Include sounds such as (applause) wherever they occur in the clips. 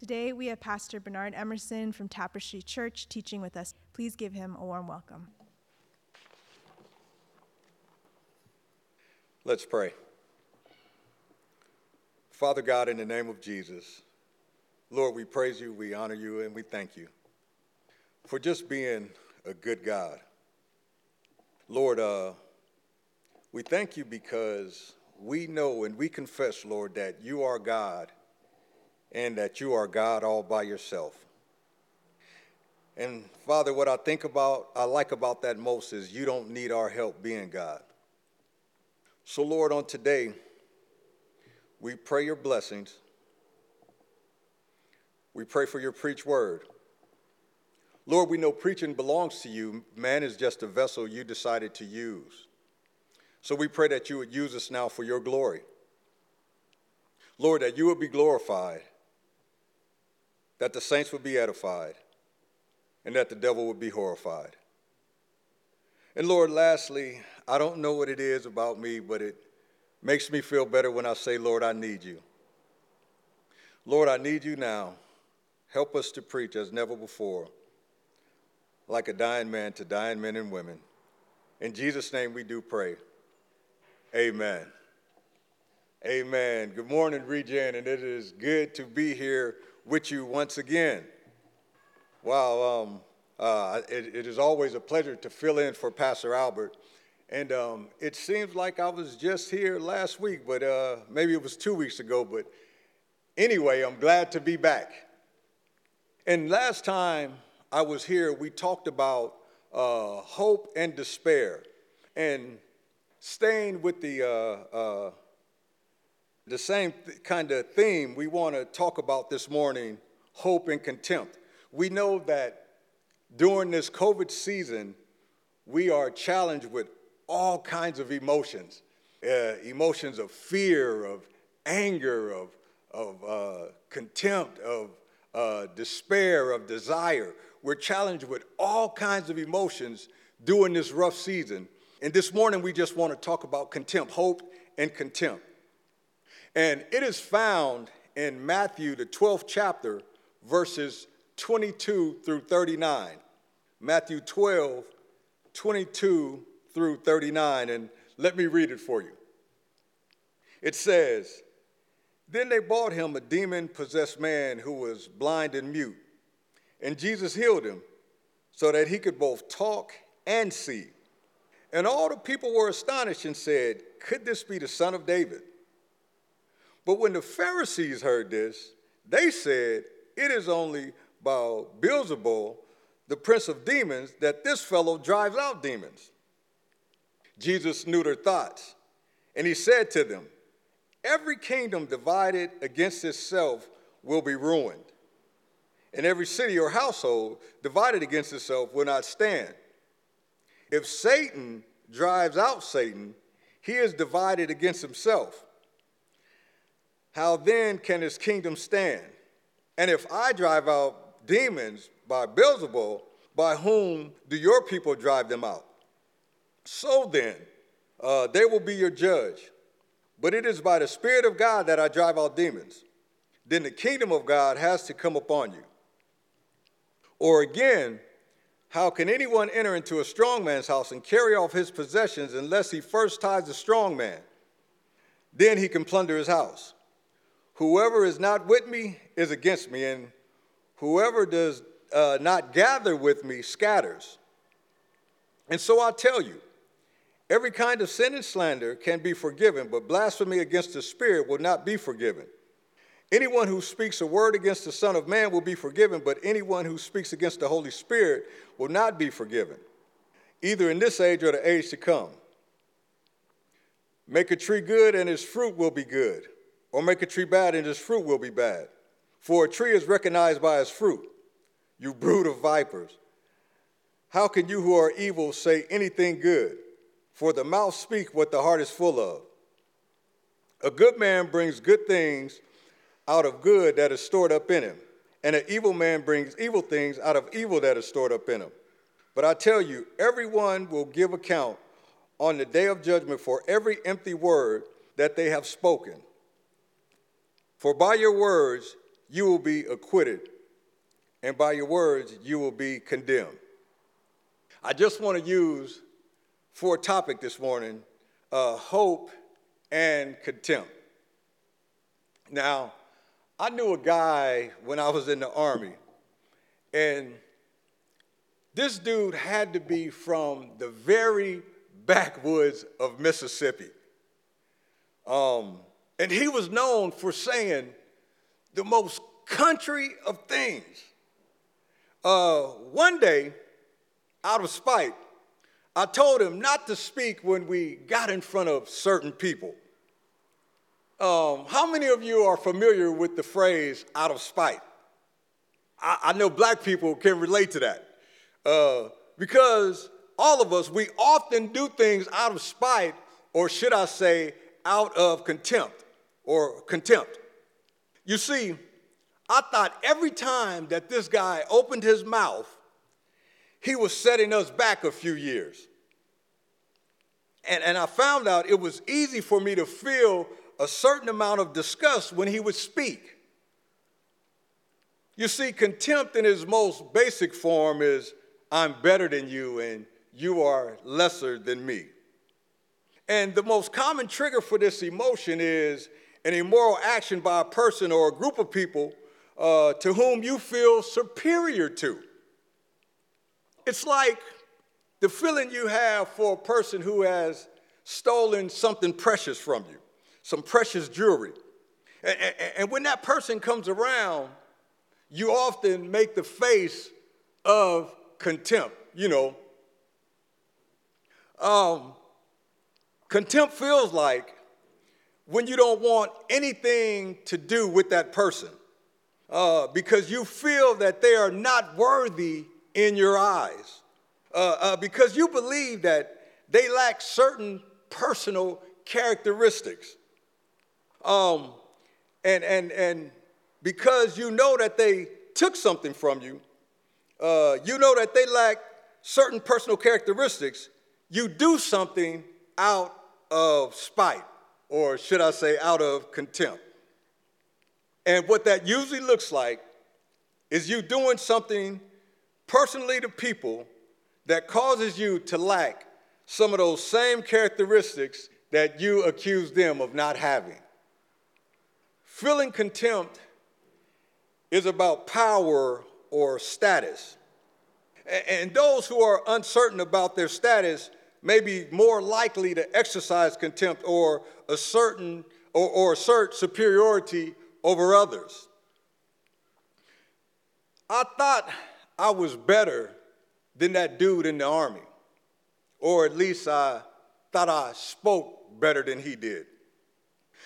Today we have Pastor Bernard Emerson from Tapestry Church teaching with us. Please give him a warm welcome. Let's pray. Father God, in the name of Jesus, Lord, we praise you, we honor you, and we thank you for just being a good God. Lord, uh, we thank you because we know and we confess, Lord, that you are God and that you are God all by yourself. And Father, what I think about, I like about that most is you don't need our help being God. So, Lord, on today, we pray your blessings. We pray for your preach word. Lord, we know preaching belongs to you. Man is just a vessel you decided to use. So we pray that you would use us now for your glory. Lord, that you would be glorified, that the saints would be edified, and that the devil would be horrified. And Lord, lastly, I don't know what it is about me, but it makes me feel better when I say, Lord, I need you. Lord, I need you now. Help us to preach as never before, like a dying man to dying men and women. In Jesus' name we do pray. Amen. Amen. Good morning, Regen, and it is good to be here with you once again. Wow, um, uh, it, it is always a pleasure to fill in for Pastor Albert. And um, it seems like I was just here last week, but uh, maybe it was two weeks ago. But anyway, I'm glad to be back. And last time I was here, we talked about uh, hope and despair. And staying with the, uh, uh, the same th- kind of theme, we want to talk about this morning hope and contempt. We know that during this COVID season, we are challenged with all kinds of emotions uh, emotions of fear, of anger, of, of uh, contempt, of uh, despair, of desire. We're challenged with all kinds of emotions during this rough season. And this morning, we just want to talk about contempt, hope and contempt. And it is found in Matthew, the 12th chapter, verses 22 through 39. Matthew 12, 22 through 39. And let me read it for you. It says, Then they brought him a demon possessed man who was blind and mute. And Jesus healed him so that he could both talk and see. And all the people were astonished and said, Could this be the son of David? But when the Pharisees heard this, they said, It is only by Beelzebul, the prince of demons, that this fellow drives out demons. Jesus knew their thoughts, and he said to them, Every kingdom divided against itself will be ruined, and every city or household divided against itself will not stand. If Satan drives out Satan, he is divided against himself. How then can his kingdom stand? And if I drive out demons by Beelzebul, by whom do your people drive them out? So then, uh, they will be your judge. But it is by the Spirit of God that I drive out demons. Then the kingdom of God has to come upon you. Or again, how can anyone enter into a strong man's house and carry off his possessions unless he first ties the strong man? Then he can plunder his house. Whoever is not with me is against me, and whoever does uh, not gather with me scatters. And so I tell you, every kind of sin and slander can be forgiven, but blasphemy against the Spirit will not be forgiven. Anyone who speaks a word against the Son of Man will be forgiven, but anyone who speaks against the Holy Spirit will not be forgiven, either in this age or the age to come. Make a tree good, and its fruit will be good, or make a tree bad, and its fruit will be bad. For a tree is recognized by its fruit. You brood of vipers. How can you who are evil say anything good? For the mouth speaks what the heart is full of. A good man brings good things out of good that is stored up in him. And an evil man brings evil things out of evil that is stored up in him. But I tell you, everyone will give account on the day of judgment for every empty word that they have spoken. For by your words you will be acquitted, and by your words, you will be condemned. I just want to use for a topic this morning uh, hope and contempt. Now, I knew a guy when I was in the Army, and this dude had to be from the very backwoods of Mississippi. Um, and he was known for saying the most country of things. Uh, one day, out of spite, I told him not to speak when we got in front of certain people. Um, how many of you are familiar with the phrase out of spite? I, I know black people can relate to that. Uh, because all of us, we often do things out of spite, or should I say, out of contempt or contempt. You see, I thought every time that this guy opened his mouth, he was setting us back a few years. And, and I found out it was easy for me to feel a certain amount of disgust when he would speak. You see, contempt in its most basic form is I'm better than you and you are lesser than me. And the most common trigger for this emotion is an immoral action by a person or a group of people uh, to whom you feel superior to. It's like the feeling you have for a person who has stolen something precious from you, some precious jewelry. And, and, and when that person comes around, you often make the face of contempt, you know. Um, contempt feels like when you don't want anything to do with that person uh, because you feel that they are not worthy in your eyes, uh, uh, because you believe that they lack certain personal characteristics. Um, and, and, and because you know that they took something from you, uh, you know that they lack certain personal characteristics, you do something out of spite, or should I say, out of contempt. And what that usually looks like is you doing something personally to people that causes you to lack some of those same characteristics that you accuse them of not having. Feeling contempt is about power or status. And those who are uncertain about their status may be more likely to exercise contempt or assert, or, or assert superiority over others. I thought I was better than that dude in the army, or at least I thought I spoke better than he did.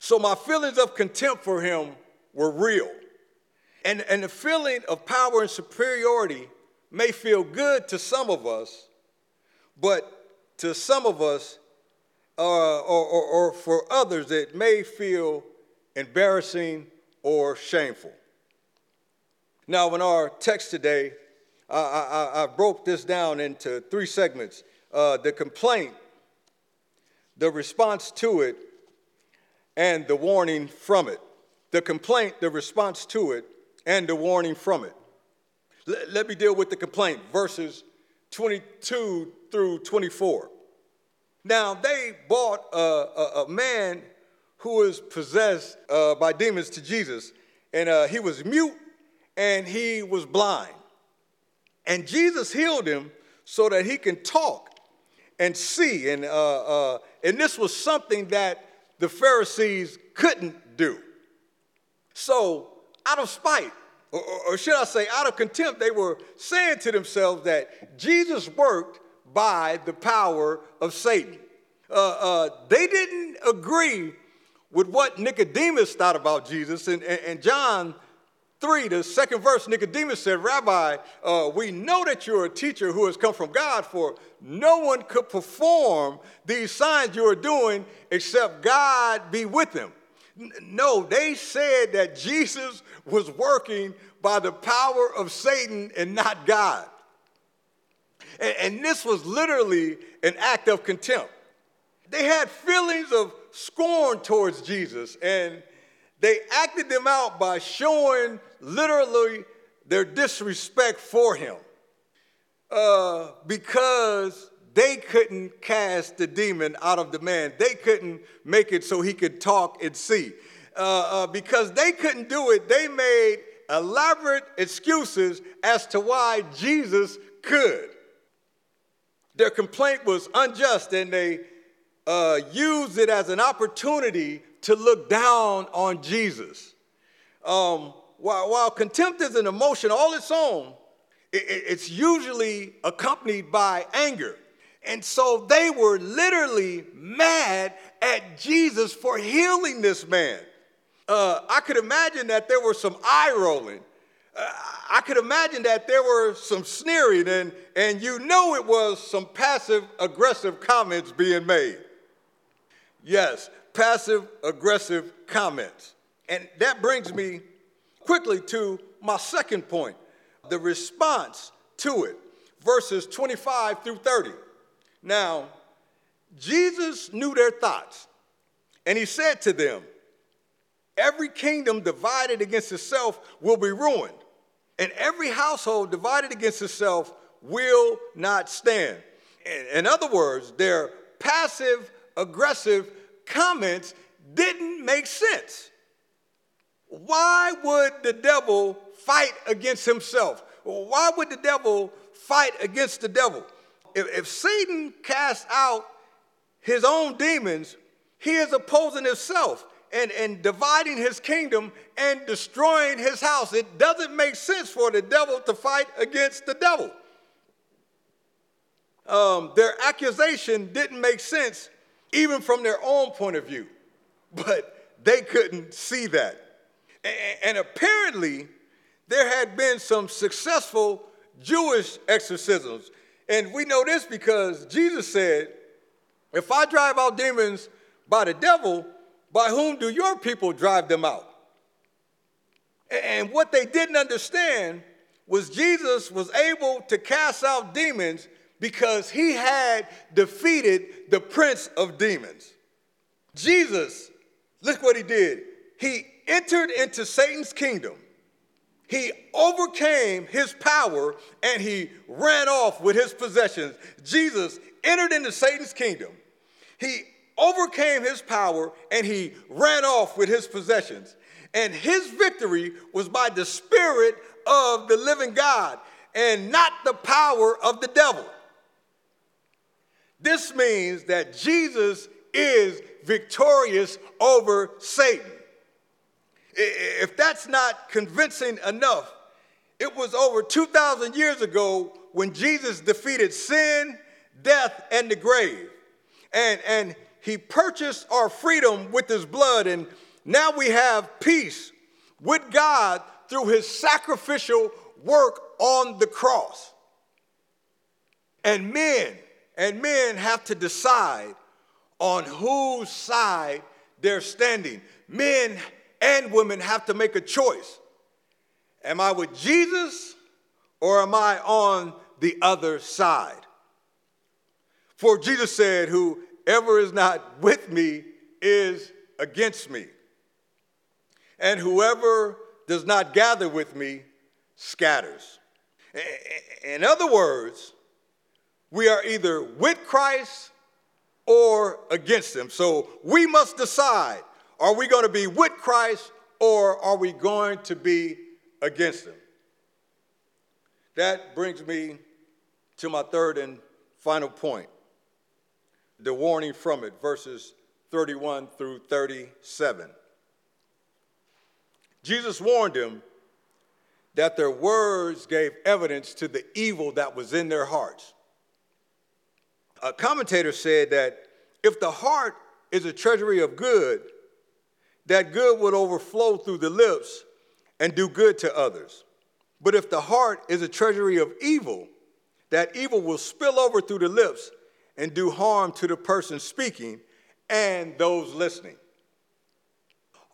So my feelings of contempt for him were real. And, and the feeling of power and superiority may feel good to some of us, but to some of us, uh, or, or, or for others, it may feel embarrassing or shameful. Now, in our text today, I, I, I broke this down into three segments uh, the complaint, the response to it, and the warning from it. The complaint, the response to it, and the warning from it. Let, let me deal with the complaint, verses 22 through 24. Now, they brought a, a, a man who was possessed uh, by demons to Jesus, and uh, he was mute and he was blind. And Jesus healed him so that he can talk and see. And, uh, uh and this was something that the Pharisees couldn't do. So out of spite, or, should I say, out of contempt, they were saying to themselves that Jesus worked by the power of Satan. Uh, uh, they didn't agree with what Nicodemus thought about Jesus. And, and, and John 3, the second verse, Nicodemus said, Rabbi, uh, we know that you're a teacher who has come from God, for no one could perform these signs you are doing except God be with him. No, they said that Jesus was working by the power of Satan and not God. And, and this was literally an act of contempt. They had feelings of scorn towards Jesus, and They acted them out by showing literally their disrespect for him uh, because they couldn't cast the demon out of the man. They couldn't make it so he could talk and see. Uh, uh, because they couldn't do it, they made elaborate excuses as to why Jesus could. Their complaint was unjust, and they uh, used it as an opportunity to look down on Jesus. Um, while, while contempt is an emotion all its own, it, it's usually accompanied by anger. And so they were literally mad at Jesus for healing this man. Uh, I could imagine that there were some eye rolling. Uh, I could imagine that there were some sneering, and, and you know it was some passive aggressive comments being made. Yes, passive aggressive comments. And that brings me quickly to my second point the response to it, verses 25 through 30. Now, Jesus knew their thoughts, and he said to them, Every kingdom divided against itself will be ruined, and every household divided against itself will not stand. In other words, their passive aggressive comments didn't make sense. Why would the devil fight against himself? Why would the devil fight against the devil? If, if Satan casts out his own demons, he is opposing himself and, and dividing his kingdom and destroying his house. It doesn't make sense for the devil to fight against the devil. Um, their accusation didn't make sense even from their own point of view, (laughs) but they couldn't see that. And, and apparently, there had been some successful Jewish exorcisms. And we know this because Jesus said, If I drive out demons by the devil, by whom do your people drive them out? And what they didn't understand was Jesus was able to cast out demons because he had defeated the prince of demons. Jesus, look what he did. He entered into Satan's kingdom. He overcame his power and he ran off with his possessions. Jesus entered into Satan's kingdom. He overcame his power and he ran off with his possessions. And his victory was by the Spirit of the living God and not the power of the devil. This means that Jesus is victorious over Satan. If that's not convincing enough, it was over 2,000 years ago when Jesus defeated sin, death, and the grave. And, and he purchased our freedom with his blood, and now we have peace with God through his sacrificial work on the cross. And men, and men have to decide on whose side they're standing. Men and women have to make a choice. Am I with Jesus or am I on the other side? For Jesus said, Whoever is not with me is against me. And whoever does not gather with me scatters. In other words, we are either with Christ or against him. So we must decide are we going to be with Christ or are we going to be against him? That brings me to my third and final point the warning from it, verses 31 through 37. Jesus warned them that their words gave evidence to the evil that was in their hearts. A commentator said that if the heart is a treasury of good, that good would overflow through the lips and do good to others. But if the heart is a treasury of evil, that evil will spill over through the lips and do harm to the person speaking and those listening.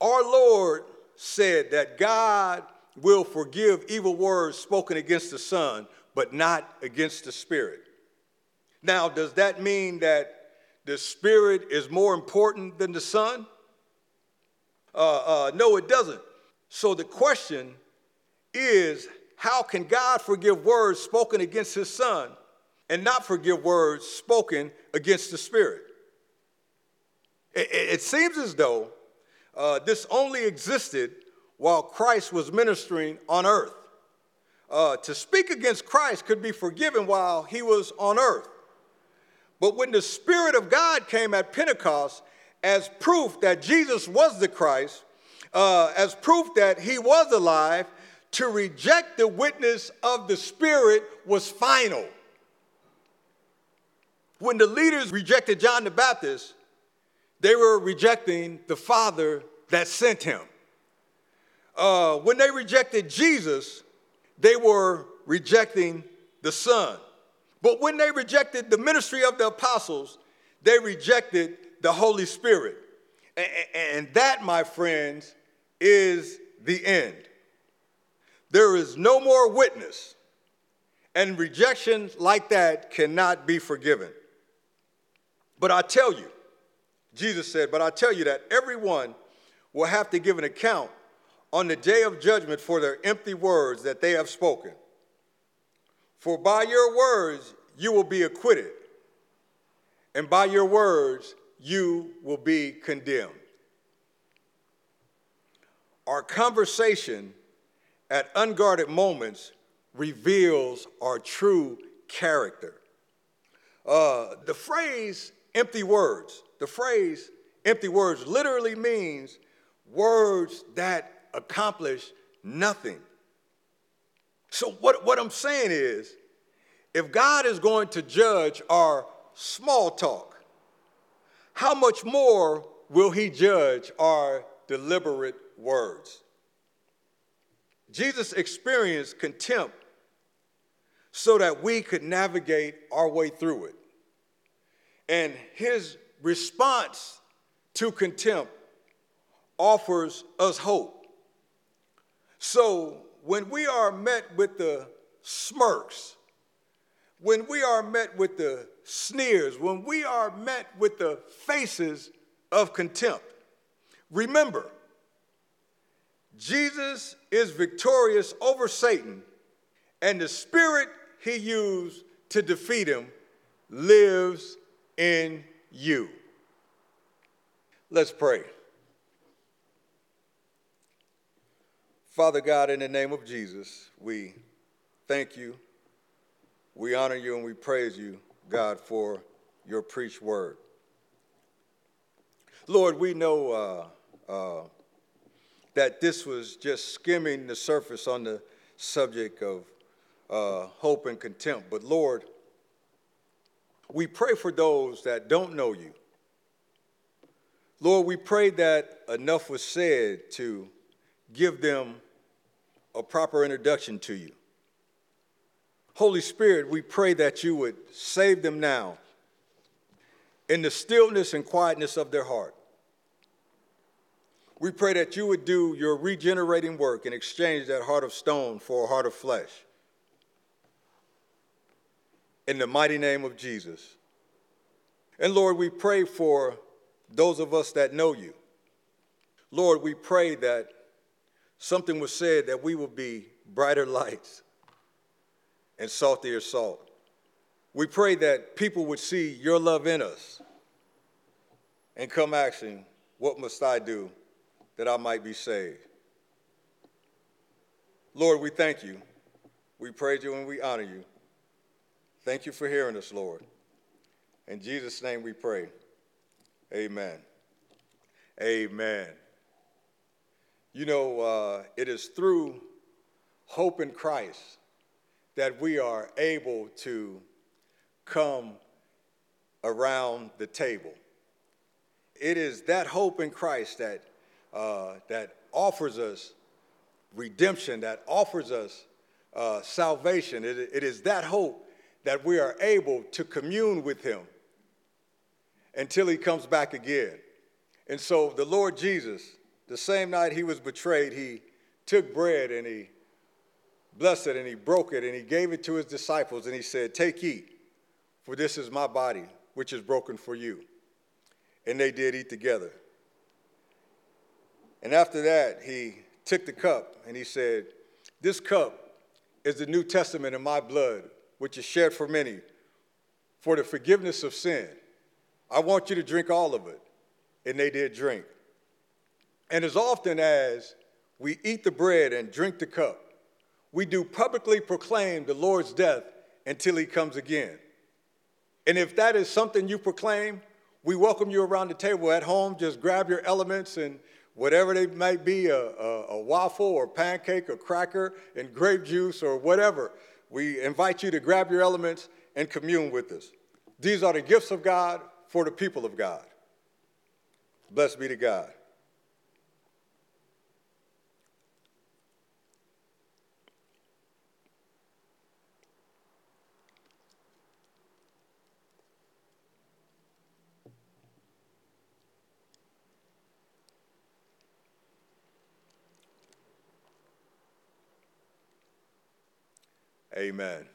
Our Lord said that God will forgive evil words spoken against the Son, but not against the Spirit. Now, does that mean that the Spirit is more important than the Son? Uh, uh, no, it doesn't. So the question is how can God forgive words spoken against his son and not forgive words spoken against the Spirit? It, it seems as though uh, this only existed while Christ was ministering on earth. Uh, to speak against Christ could be forgiven while he was on earth. But when the Spirit of God came at Pentecost as proof that Jesus was the Christ, uh, as proof that he was alive, to reject the witness of the Spirit was final. When the leaders rejected John the Baptist, they were rejecting the Father that sent him. Uh, when they rejected Jesus, they were rejecting the Son. But when they rejected the ministry of the apostles, they rejected the Holy Spirit. And that, my friends, is the end. There is no more witness, and rejection like that cannot be forgiven. But I tell you, Jesus said, but I tell you that everyone will have to give an account on the day of judgment for their empty words that they have spoken. For by your words you will be acquitted, and by your words you will be condemned. Our conversation at unguarded moments reveals our true character. Uh, the phrase empty words, the phrase empty words literally means words that accomplish nothing. So, what, what I'm saying is, if God is going to judge our small talk, how much more will He judge our deliberate words? Jesus experienced contempt so that we could navigate our way through it. And his response to contempt offers us hope. So when we are met with the smirks, when we are met with the sneers, when we are met with the faces of contempt, remember, Jesus is victorious over Satan, and the spirit he used to defeat him lives in you. Let's pray. Father God, in the name of Jesus, we thank you, we honor you, and we praise you, God, for your preached word. Lord, we know uh, uh, that this was just skimming the surface on the subject of uh, hope and contempt, but Lord, we pray for those that don't know you. Lord, we pray that enough was said to give them a proper introduction to you. Holy Spirit, we pray that you would save them now in the stillness and quietness of their heart. We pray that you would do your regenerating work and exchange that heart of stone for a heart of flesh. In the mighty name of Jesus. And Lord, we pray for those of us that know you. Lord, we pray that something was said that we will be brighter (laughs) lights and saltier salt. We pray that people would see your love in us and come asking, What must I do that I might be saved? Lord, we thank you. We praise you and we honor you. Thank you for hearing us, Lord. In Jesus' name we pray. Amen. Amen. You know, uh, it is through hope in Christ that we are able to come around the table. It is that hope in Christ that, uh, that offers us redemption, that offers us uh, salvation. It, it is that hope that we are able to commune with Him until He comes back again. And so the Lord Jesus, the same night He was betrayed, He took bread and He blessed and He broke it and He gave it to His disciples and He said, Take, eat, for this is my body, which is broken for you. And they did eat together. And after that, he took the cup and he said, This cup is the New Testament in my blood, which is shed for many for the forgiveness of sin. I want you to drink all of it. And they did drink. And as often as we eat the bread and drink the cup, we do publicly proclaim the Lord's death until he comes again. And if that is something you proclaim, we welcome you around the table at home. Just grab your elements and whatever they might be a, a, a, waffle or pancake or cracker and grape juice or whatever. We invite you to grab your elements and commune with us. These are the gifts of God for the people of God. Blessed be to God. Amen.